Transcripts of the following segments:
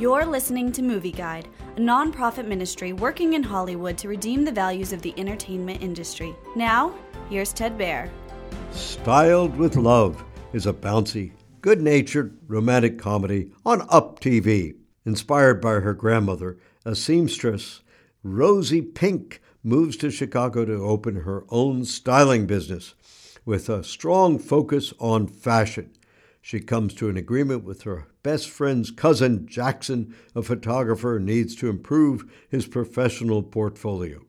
You're listening to Movie Guide, a nonprofit ministry working in Hollywood to redeem the values of the entertainment industry. Now, here's Ted Baehr. Styled with Love is a bouncy, good natured romantic comedy on Up TV. Inspired by her grandmother, a seamstress, Rosie Pink moves to Chicago to open her own styling business with a strong focus on fashion. She comes to an agreement with her best friend's cousin, Jackson, a photographer, who needs to improve his professional portfolio.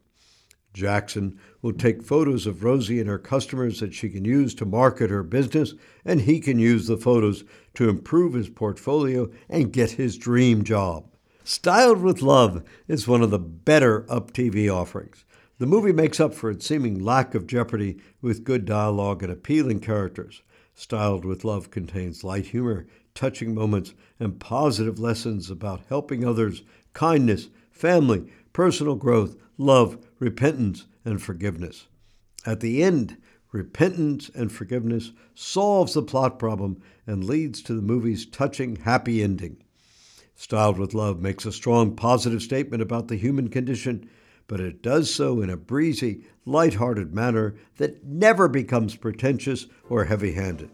Jackson will take photos of Rosie and her customers that she can use to market her business, and he can use the photos to improve his portfolio and get his dream job. Styled with Love is one of the better Up TV offerings. The movie makes up for its seeming lack of jeopardy with good dialogue and appealing characters. Styled with Love contains light humor, touching moments, and positive lessons about helping others, kindness, family, personal growth, love, repentance, and forgiveness. At the end, repentance and forgiveness solves the plot problem and leads to the movie's touching happy ending. Styled with Love makes a strong positive statement about the human condition but it does so in a breezy, light-hearted manner that never becomes pretentious or heavy-handed.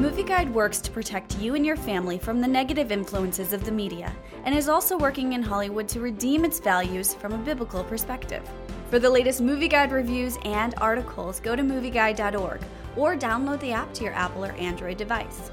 Movie Guide works to protect you and your family from the negative influences of the media and is also working in Hollywood to redeem its values from a biblical perspective. For the latest Movie Guide reviews and articles, go to movieguide.org or download the app to your Apple or Android device.